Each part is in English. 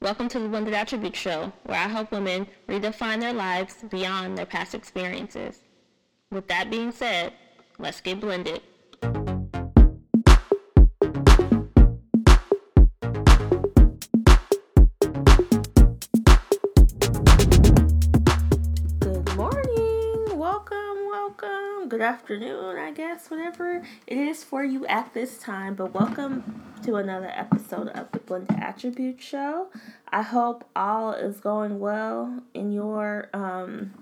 Welcome to the Blended Attribute Show, where I help women redefine their lives beyond their past experiences. With that being said, let's get blended. Good morning, welcome, welcome, good afternoon, I guess, whatever it is for you at this time. But welcome to another episode of the Blended Attribute Show. I hope all is going well in your um,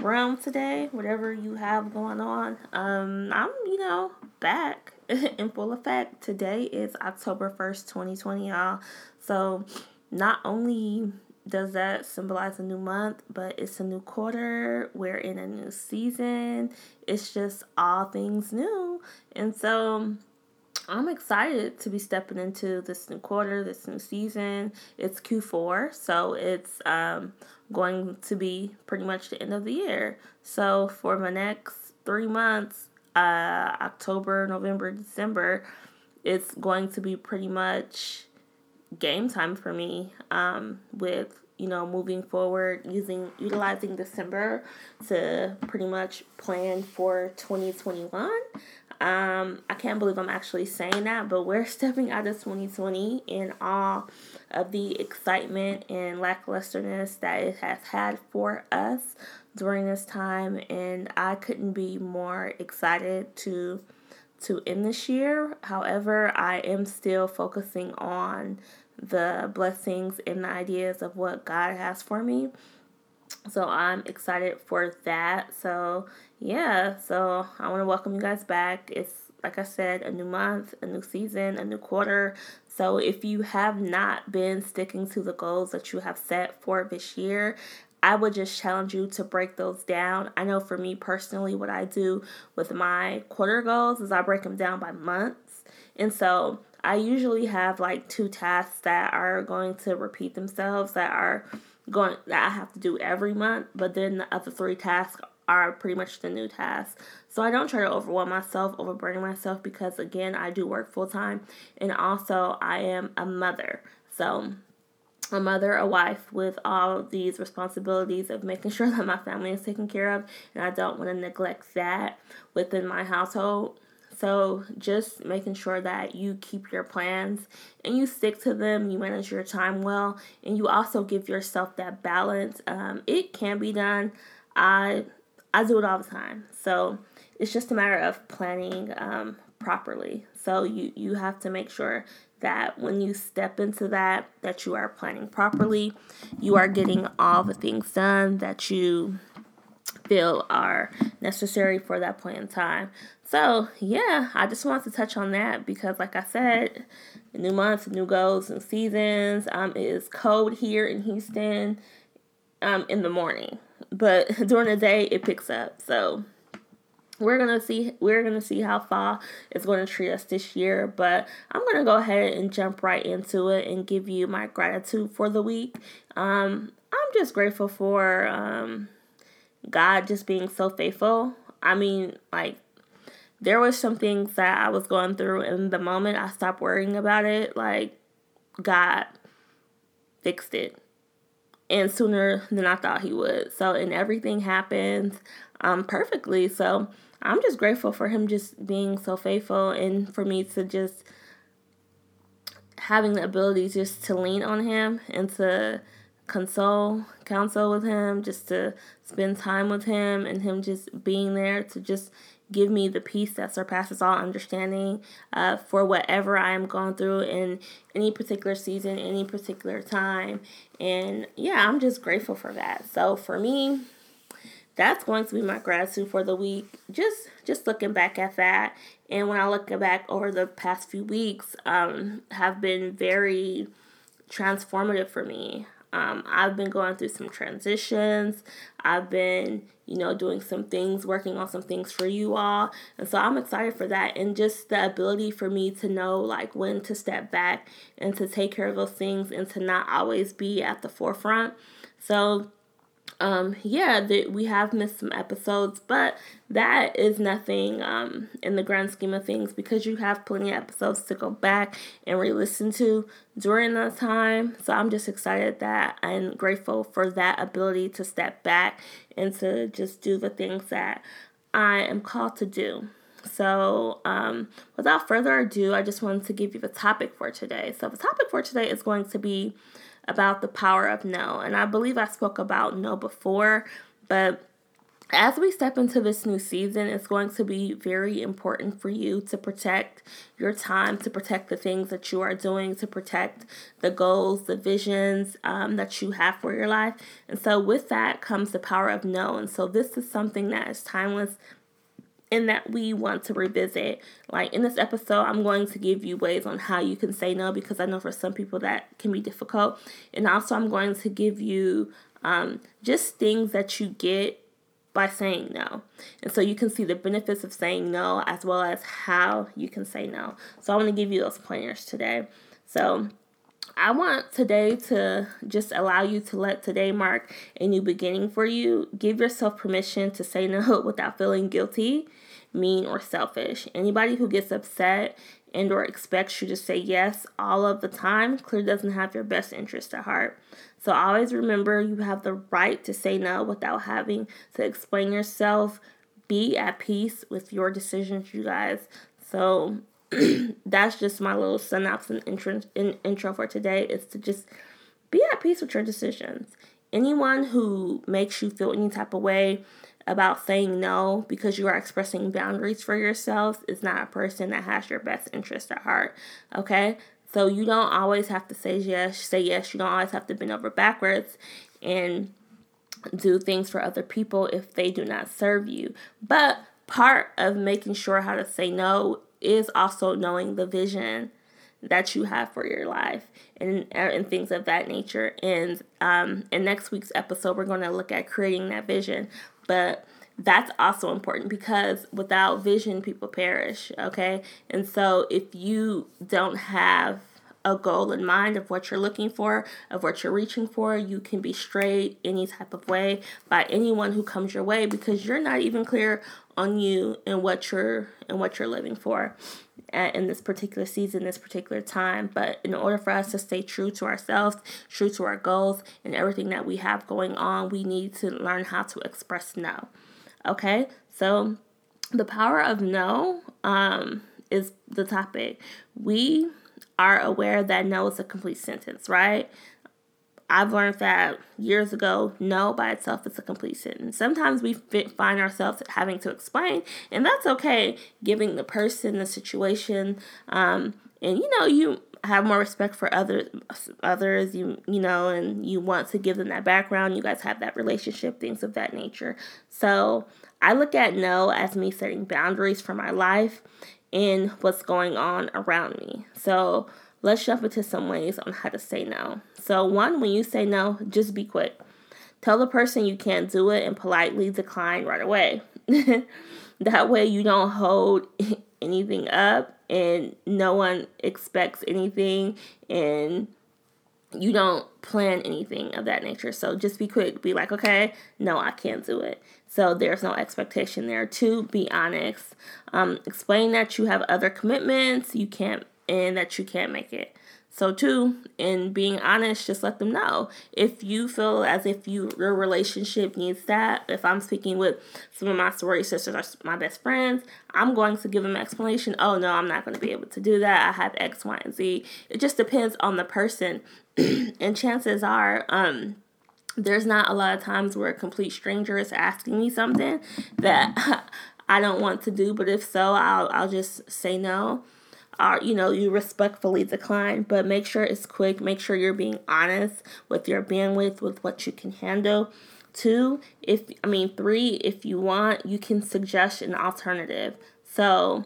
realm today, whatever you have going on. Um, I'm, you know, back in full effect. Today is October 1st, 2020, y'all. So, not only does that symbolize a new month, but it's a new quarter. We're in a new season. It's just all things new. And so I'm excited to be stepping into this new quarter, this new season. It's Q4, so it's um, going to be pretty much the end of the year. So for my next three months, uh, October, November, December, it's going to be pretty much game time for me um, with you know moving forward using utilizing december to pretty much plan for 2021 um, I can't believe I'm actually saying that, but we're stepping out of 2020 in all of the excitement and lacklusterness that it has had for us during this time, and I couldn't be more excited to to end this year. However, I am still focusing on the blessings and the ideas of what God has for me. So I'm excited for that. So yeah, so I want to welcome you guys back. It's like I said, a new month, a new season, a new quarter. So if you have not been sticking to the goals that you have set for this year, I would just challenge you to break those down. I know for me personally, what I do with my quarter goals is I break them down by months. And so I usually have like two tasks that are going to repeat themselves that are going that I have to do every month, but then the other three tasks are pretty much the new tasks. So I don't try to overwhelm myself, overburden myself because again, I do work full time and also I am a mother. So a mother, a wife with all these responsibilities of making sure that my family is taken care of and I don't want to neglect that within my household. So, just making sure that you keep your plans and you stick to them, you manage your time well, and you also give yourself that balance. Um, it can be done. I I do it all the time. So, it's just a matter of planning um, properly. So, you you have to make sure that when you step into that that you are planning properly, you are getting all the things done that you feel are necessary for that point in time. So, yeah, I just wanted to touch on that because, like I said, new months, new goals, and seasons. Um, it is cold here in Houston um, in the morning, but during the day it picks up. So, we're gonna see we're gonna see how is going to treat us this year but i'm gonna go ahead and jump right into it and give you my gratitude for the week um i'm just grateful for um god just being so faithful i mean like there was some things that I was going through and the moment I stopped worrying about it, like God fixed it. And sooner than I thought he would. So and everything happened um perfectly. So I'm just grateful for him just being so faithful and for me to just having the ability just to lean on him and to console, counsel with him, just to spend time with him and him just being there to just give me the peace that surpasses all understanding uh, for whatever I am going through in any particular season, any particular time. And yeah, I'm just grateful for that. So for me, that's going to be my gratitude for the week. Just just looking back at that, and when I look back over the past few weeks, um, have been very transformative for me. Um, I've been going through some transitions. I've been, you know, doing some things, working on some things for you all. And so I'm excited for that. And just the ability for me to know, like, when to step back and to take care of those things and to not always be at the forefront. So um, yeah, that we have missed some episodes, but that is nothing um, in the grand scheme of things because you have plenty of episodes to go back and re listen to during that time. So I'm just excited that I'm grateful for that ability to step back and to just do the things that I am called to do. So, um, without further ado, I just wanted to give you the topic for today. So, the topic for today is going to be about the power of no. And I believe I spoke about no before, but as we step into this new season, it's going to be very important for you to protect your time, to protect the things that you are doing, to protect the goals, the visions um, that you have for your life. And so, with that comes the power of no. And so, this is something that is timeless and that we want to revisit. Like in this episode, I'm going to give you ways on how you can say no because I know for some people that can be difficult. And also, I'm going to give you um, just things that you get by saying no. And so you can see the benefits of saying no as well as how you can say no. So I want to give you those pointers today. So I want today to just allow you to let today mark a new beginning for you. Give yourself permission to say no without feeling guilty, mean, or selfish. Anybody who gets upset and or expects you to say yes all of the time clearly doesn't have your best interest at heart. So always remember you have the right to say no without having to explain yourself. Be at peace with your decisions, you guys. So that's just my little synopsis and in, intro for today is to just be at peace with your decisions. Anyone who makes you feel any type of way about saying no because you are expressing boundaries for yourself is not a person that has your best interest at heart. Okay? So you don't always have to say yes, say yes. You don't always have to bend over backwards and do things for other people if they do not serve you. But part of making sure how to say no is also knowing the vision that you have for your life and and things of that nature. And um, in next week's episode, we're going to look at creating that vision. But that's also important because without vision, people perish. Okay, and so if you don't have a goal in mind of what you're looking for, of what you're reaching for. You can be strayed any type of way by anyone who comes your way because you're not even clear on you and what you're and what you're living for in this particular season, this particular time. But in order for us to stay true to ourselves, true to our goals, and everything that we have going on, we need to learn how to express no. Okay, so the power of no um, is the topic. We are aware that no is a complete sentence, right? I've learned that years ago, no by itself is a complete sentence. Sometimes we find ourselves having to explain, and that's okay, giving the person the situation. Um, and you know, you have more respect for others, others, you you know, and you want to give them that background. You guys have that relationship, things of that nature. So I look at no as me setting boundaries for my life and what's going on around me. So let's jump into some ways on how to say no. So, one, when you say no, just be quick. Tell the person you can't do it and politely decline right away. that way, you don't hold anything up and no one expects anything and you don't plan anything of that nature. So just be quick. Be like, okay, no, I can't do it. So there's no expectation there. To be honest, um, explain that you have other commitments, you can't, and that you can't make it. So two, in being honest, just let them know. If you feel as if you your relationship needs that, if I'm speaking with some of my sorority sisters or my best friends, I'm going to give them an explanation. Oh no, I'm not going to be able to do that. I have X, Y, and Z. It just depends on the person, and chances are, um, there's not a lot of times where a complete stranger is asking me something that I don't want to do, but if so, I'll I'll just say no. Or you know, you respectfully decline, but make sure it's quick. Make sure you're being honest with your bandwidth, with what you can handle. Two, if I mean three, if you want, you can suggest an alternative. So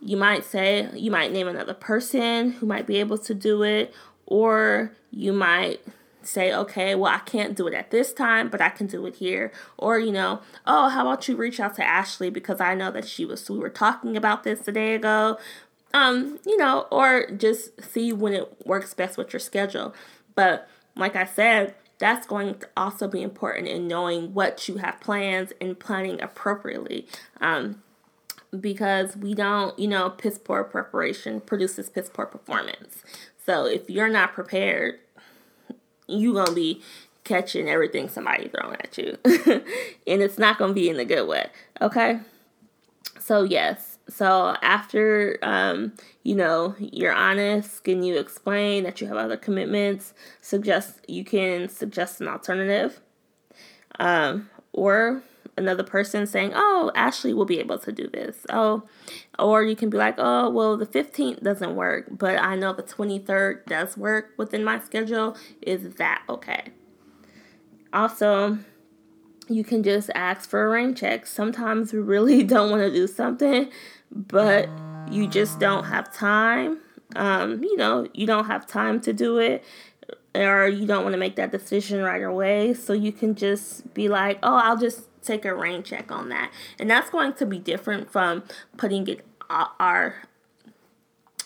you might say you might name another person who might be able to do it, or you might say, okay, well, I can't do it at this time, but I can do it here. Or, you know, oh, how about you reach out to Ashley because I know that she was, we were talking about this a day ago. Um, you know, or just see when it works best with your schedule. But like I said, that's going to also be important in knowing what you have plans and planning appropriately. Um, because we don't, you know, piss poor preparation produces piss poor performance. So if you're not prepared, you gonna be catching everything somebody throwing at you. and it's not gonna be in a good way. Okay? So yes. So after um, you know, you're honest, can you explain that you have other commitments? Suggest you can suggest an alternative. Um, or another person saying, "Oh, Ashley will be able to do this." Oh, or you can be like, "Oh, well, the 15th doesn't work, but I know the 23rd does work within my schedule. Is that okay?" Also, you can just ask for a rain check. Sometimes we really don't want to do something, but you just don't have time. Um, you know, you don't have time to do it or you don't want to make that decision right away. So you can just be like, oh, I'll just take a rain check on that. And that's going to be different from putting it uh, our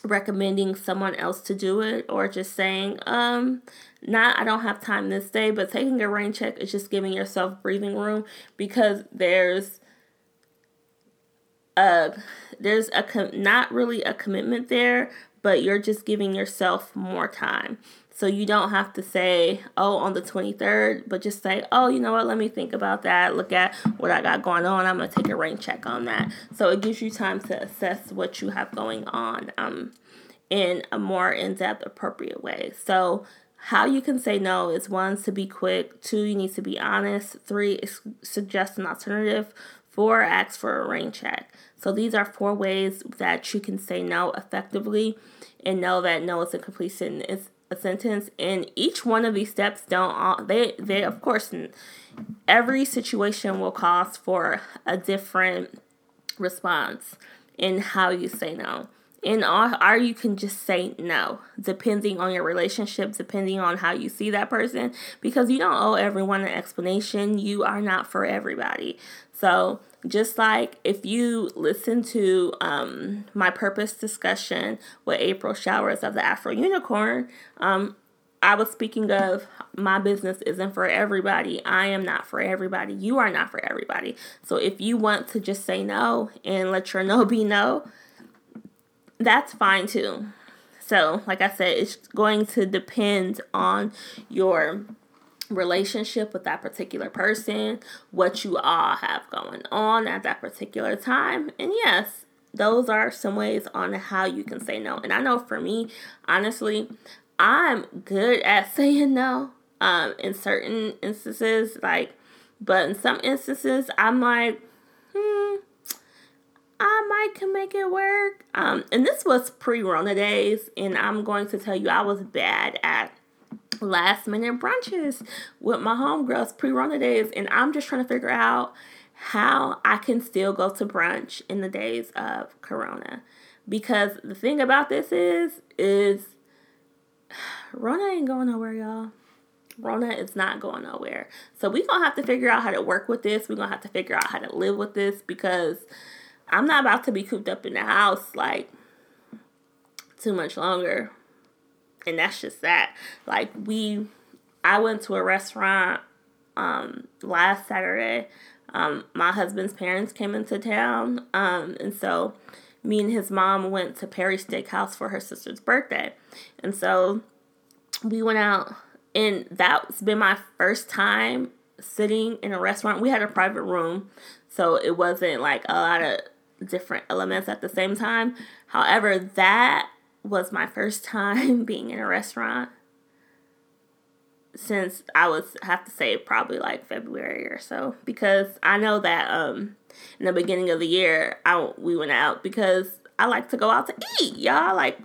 recommending someone else to do it or just saying um not I don't have time this day but taking a rain check is just giving yourself breathing room because there's a there's a com- not really a commitment there but you're just giving yourself more time so you don't have to say, oh, on the 23rd, but just say, oh, you know what, let me think about that. Look at what I got going on. I'm going to take a rain check on that. So it gives you time to assess what you have going on um, in a more in depth, appropriate way. So how you can say no is one, to be quick, two, you need to be honest, three, suggest an alternative, four, ask for a rain check. So these are four ways that you can say no effectively and know that no is a complete sentence a sentence and each one of these steps don't all they they of course every situation will cause for a different response in how you say no in all or you can just say no depending on your relationship depending on how you see that person because you don't owe everyone an explanation you are not for everybody so just like if you listen to um, my purpose discussion with April Showers of the Afro Unicorn, um, I was speaking of my business isn't for everybody. I am not for everybody. You are not for everybody. So if you want to just say no and let your no be no, that's fine too. So, like I said, it's going to depend on your relationship with that particular person, what you all have going on at that particular time. And yes, those are some ways on how you can say no. And I know for me, honestly, I'm good at saying no um in certain instances like but in some instances I'm like hmm I might can make it work. Um, and this was pre-Rona days, and I'm going to tell you I was bad at last minute brunches with my homegirls pre Rona days. And I'm just trying to figure out how I can still go to brunch in the days of Corona. Because the thing about this is, is Rona ain't going nowhere, y'all. Rona is not going nowhere. So we're gonna have to figure out how to work with this. We're gonna have to figure out how to live with this because I'm not about to be cooped up in the house like too much longer and that's just that. Like we, I went to a restaurant um, last Saturday. Um, my husband's parents came into town, um, and so me and his mom went to Perry's Steakhouse for her sister's birthday, and so we went out, and that's been my first time sitting in a restaurant. We had a private room, so it wasn't like a lot of different elements at the same time. However, that was my first time being in a restaurant since I was have to say probably like February or so. Because I know that um in the beginning of the year I we went out because I like to go out to eat y'all. Like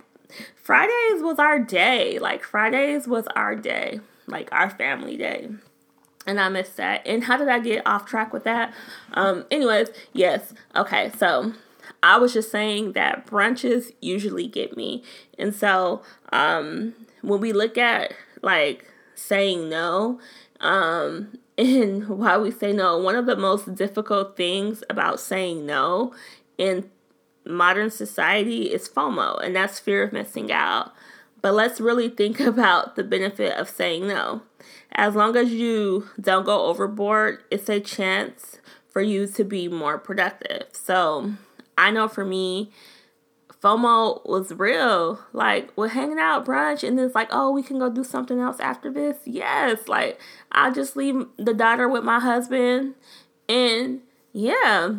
Fridays was our day. Like Fridays was our day. Like our family day and I missed that and how did I get off track with that um anyways yes okay so I was just saying that brunches usually get me. And so um, when we look at like saying no, um, and why we say no, one of the most difficult things about saying no in modern society is FOMO, and that's fear of missing out. But let's really think about the benefit of saying no. As long as you don't go overboard, it's a chance for you to be more productive. So I know for me, FOMO was real. Like we're hanging out brunch and it's like, oh, we can go do something else after this. Yes, like I just leave the daughter with my husband and yeah,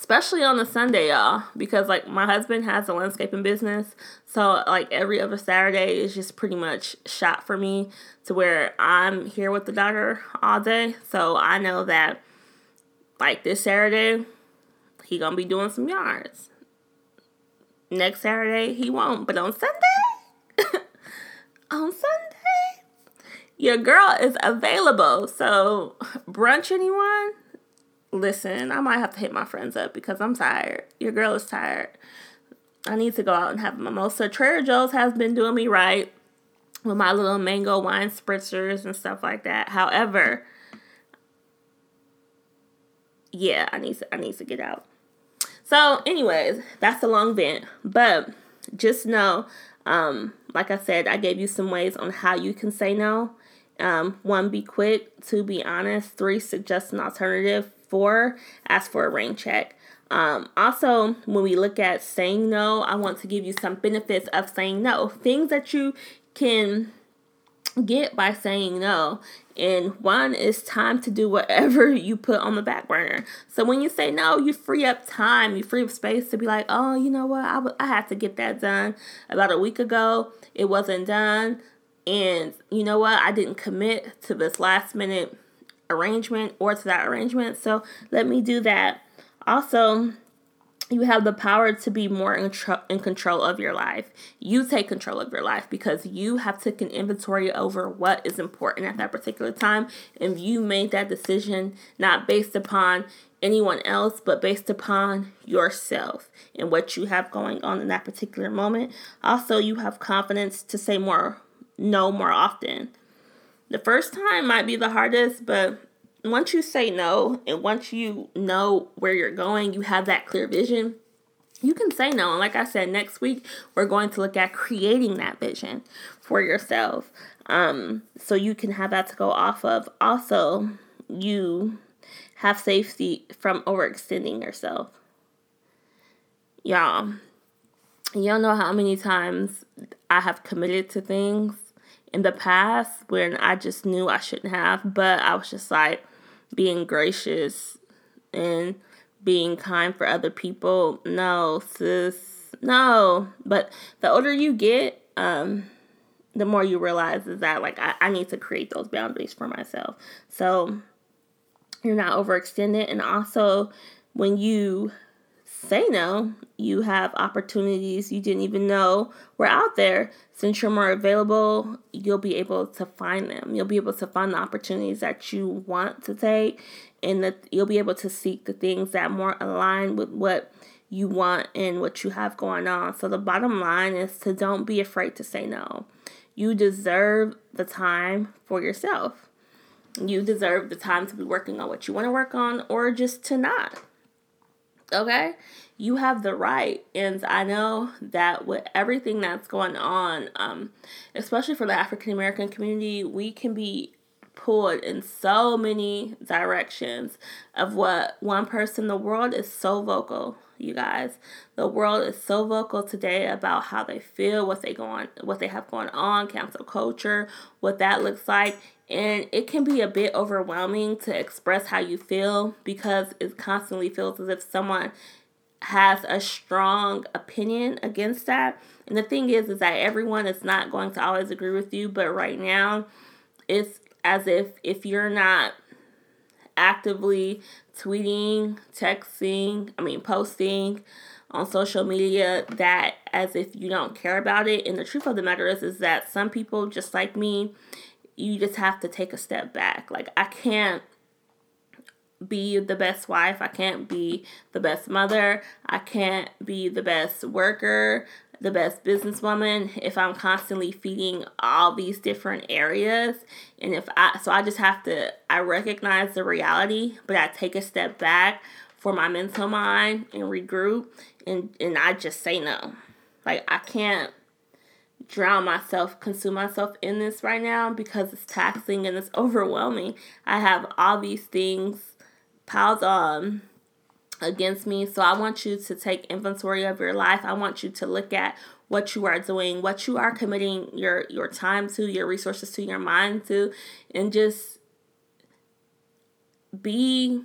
especially on a Sunday, y'all, because like my husband has a landscaping business, so like every other Saturday is just pretty much shot for me to where I'm here with the daughter all day. So I know that like this Saturday, he gonna be doing some yards. Next Saturday he won't, but on Sunday, on Sunday, your girl is available. So brunch anyone? Listen, I might have to hit my friends up because I'm tired. Your girl is tired. I need to go out and have a mimosa. Trader Joe's has been doing me right with my little mango wine spritzers and stuff like that. However, yeah, I need to I need to get out. So, anyways, that's a long vent, but just know, um, like I said, I gave you some ways on how you can say no. Um, one, be quick. Two, be honest. Three, suggest an alternative for, ask for a rain check. Um, also, when we look at saying no, I want to give you some benefits of saying no. Things that you can get by saying no. And one is time to do whatever you put on the back burner. So when you say no, you free up time, you free up space to be like, oh, you know what? I, w- I had to get that done about a week ago. It wasn't done. And you know what? I didn't commit to this last minute arrangement or to that arrangement. So let me do that. Also, you have the power to be more in, tr- in control of your life. You take control of your life because you have taken inventory over what is important at that particular time. And you made that decision not based upon anyone else, but based upon yourself and what you have going on in that particular moment. Also, you have confidence to say more no more often. The first time might be the hardest, but once you say no and once you know where you're going, you have that clear vision, you can say no. And like I said, next week we're going to look at creating that vision for yourself. Um, so you can have that to go off of. Also, you have safety from overextending yourself. Y'all, y'all know how many times I have committed to things in the past when I just knew I shouldn't have, but I was just like being gracious and being kind for other people. No, sis, no. But the older you get, um, the more you realize is that like I, I need to create those boundaries for myself. So you're not overextended and also when you say no, you have opportunities you didn't even know were out there. Since you're more available, you'll be able to find them. You'll be able to find the opportunities that you want to take, and that you'll be able to seek the things that more align with what you want and what you have going on. So the bottom line is to don't be afraid to say no. You deserve the time for yourself. You deserve the time to be working on what you want to work on or just to not. Okay? You have the right. And I know that with everything that's going on, um, especially for the African American community, we can be pulled in so many directions of what one person in the world is so vocal you guys the world is so vocal today about how they feel what they go on what they have going on cancel culture what that looks like and it can be a bit overwhelming to express how you feel because it constantly feels as if someone has a strong opinion against that. And the thing is, is that everyone is not going to always agree with you, but right now, it's as if if you're not actively tweeting, texting, I mean, posting on social media that as if you don't care about it. And the truth of the matter is, is that some people, just like me, you just have to take a step back. Like, I can't be the best wife. I can't be the best mother. I can't be the best worker, the best businesswoman if I'm constantly feeding all these different areas. And if I, so I just have to, I recognize the reality, but I take a step back for my mental mind and regroup and, and I just say no. Like, I can't drown myself, consume myself in this right now because it's taxing and it's overwhelming. I have all these things piled on against me. So I want you to take inventory of your life. I want you to look at what you are doing, what you are committing your your time to, your resources to, your mind to, and just be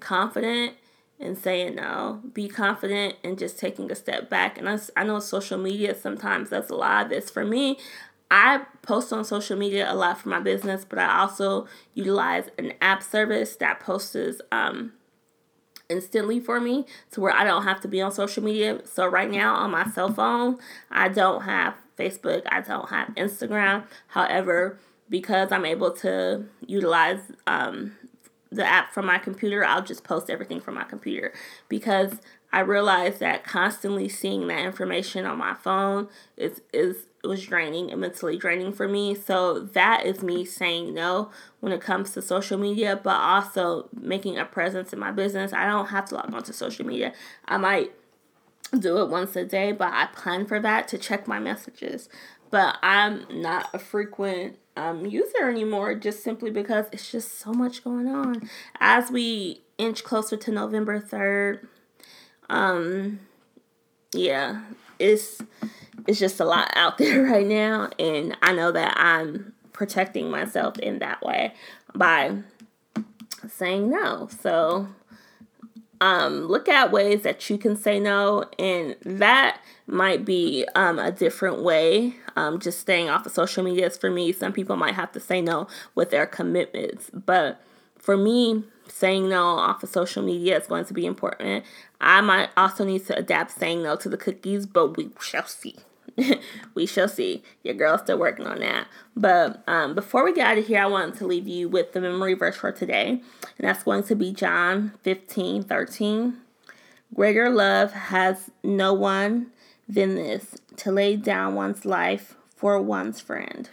confident in saying no. Be confident in just taking a step back. And I, I know social media sometimes that's a lot of this. For me, I post on social media a lot for my business, but I also utilize an app service that posts um, instantly for me to where I don't have to be on social media. So right now on my cell phone, I don't have Facebook, I don't have Instagram. However, because I'm able to utilize um, the app from my computer, I'll just post everything from my computer because I realize that constantly seeing that information on my phone is is was draining and mentally draining for me. So that is me saying no when it comes to social media, but also making a presence in my business. I don't have to log on to social media. I might do it once a day, but I plan for that to check my messages. But I'm not a frequent um, user anymore just simply because it's just so much going on. As we inch closer to November 3rd, um, yeah, it's it's just a lot out there right now, and I know that I'm protecting myself in that way by saying no. So, um, look at ways that you can say no, and that might be um, a different way. Um, just staying off of social media is for me. Some people might have to say no with their commitments, but for me, saying no off of social media is going to be important. I might also need to adapt saying no to the cookies, but we shall see. we shall see. Your girl's still working on that. But um, before we get out of here, I wanted to leave you with the memory verse for today. And that's going to be John 15 13. Greater love has no one than this to lay down one's life for one's friend.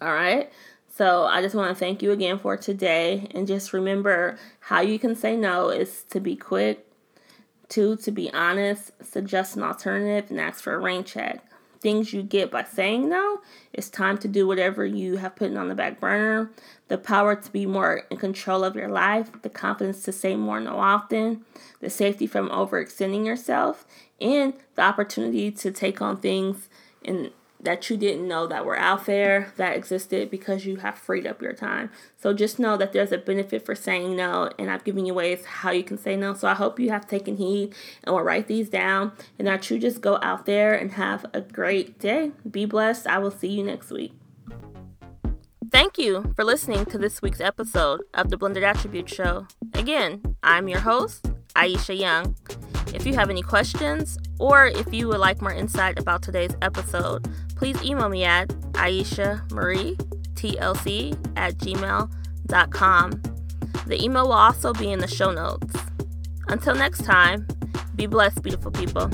All right. So I just want to thank you again for today. And just remember how you can say no is to be quick, Two, to be honest, suggest an alternative and ask for a rain check. Things you get by saying no, it's time to do whatever you have put on the back burner. The power to be more in control of your life, the confidence to say more no often, the safety from overextending yourself, and the opportunity to take on things in that you didn't know that were out there that existed because you have freed up your time. So just know that there's a benefit for saying no, and I've given you ways how you can say no. So I hope you have taken heed and will write these down, and that you just go out there and have a great day. Be blessed. I will see you next week. Thank you for listening to this week's episode of the Blended Attribute Show. Again, I'm your host, Aisha Young. If you have any questions or if you would like more insight about today's episode, please email me at Aisha Marie TLC at gmail.com. The email will also be in the show notes. Until next time, be blessed, beautiful people.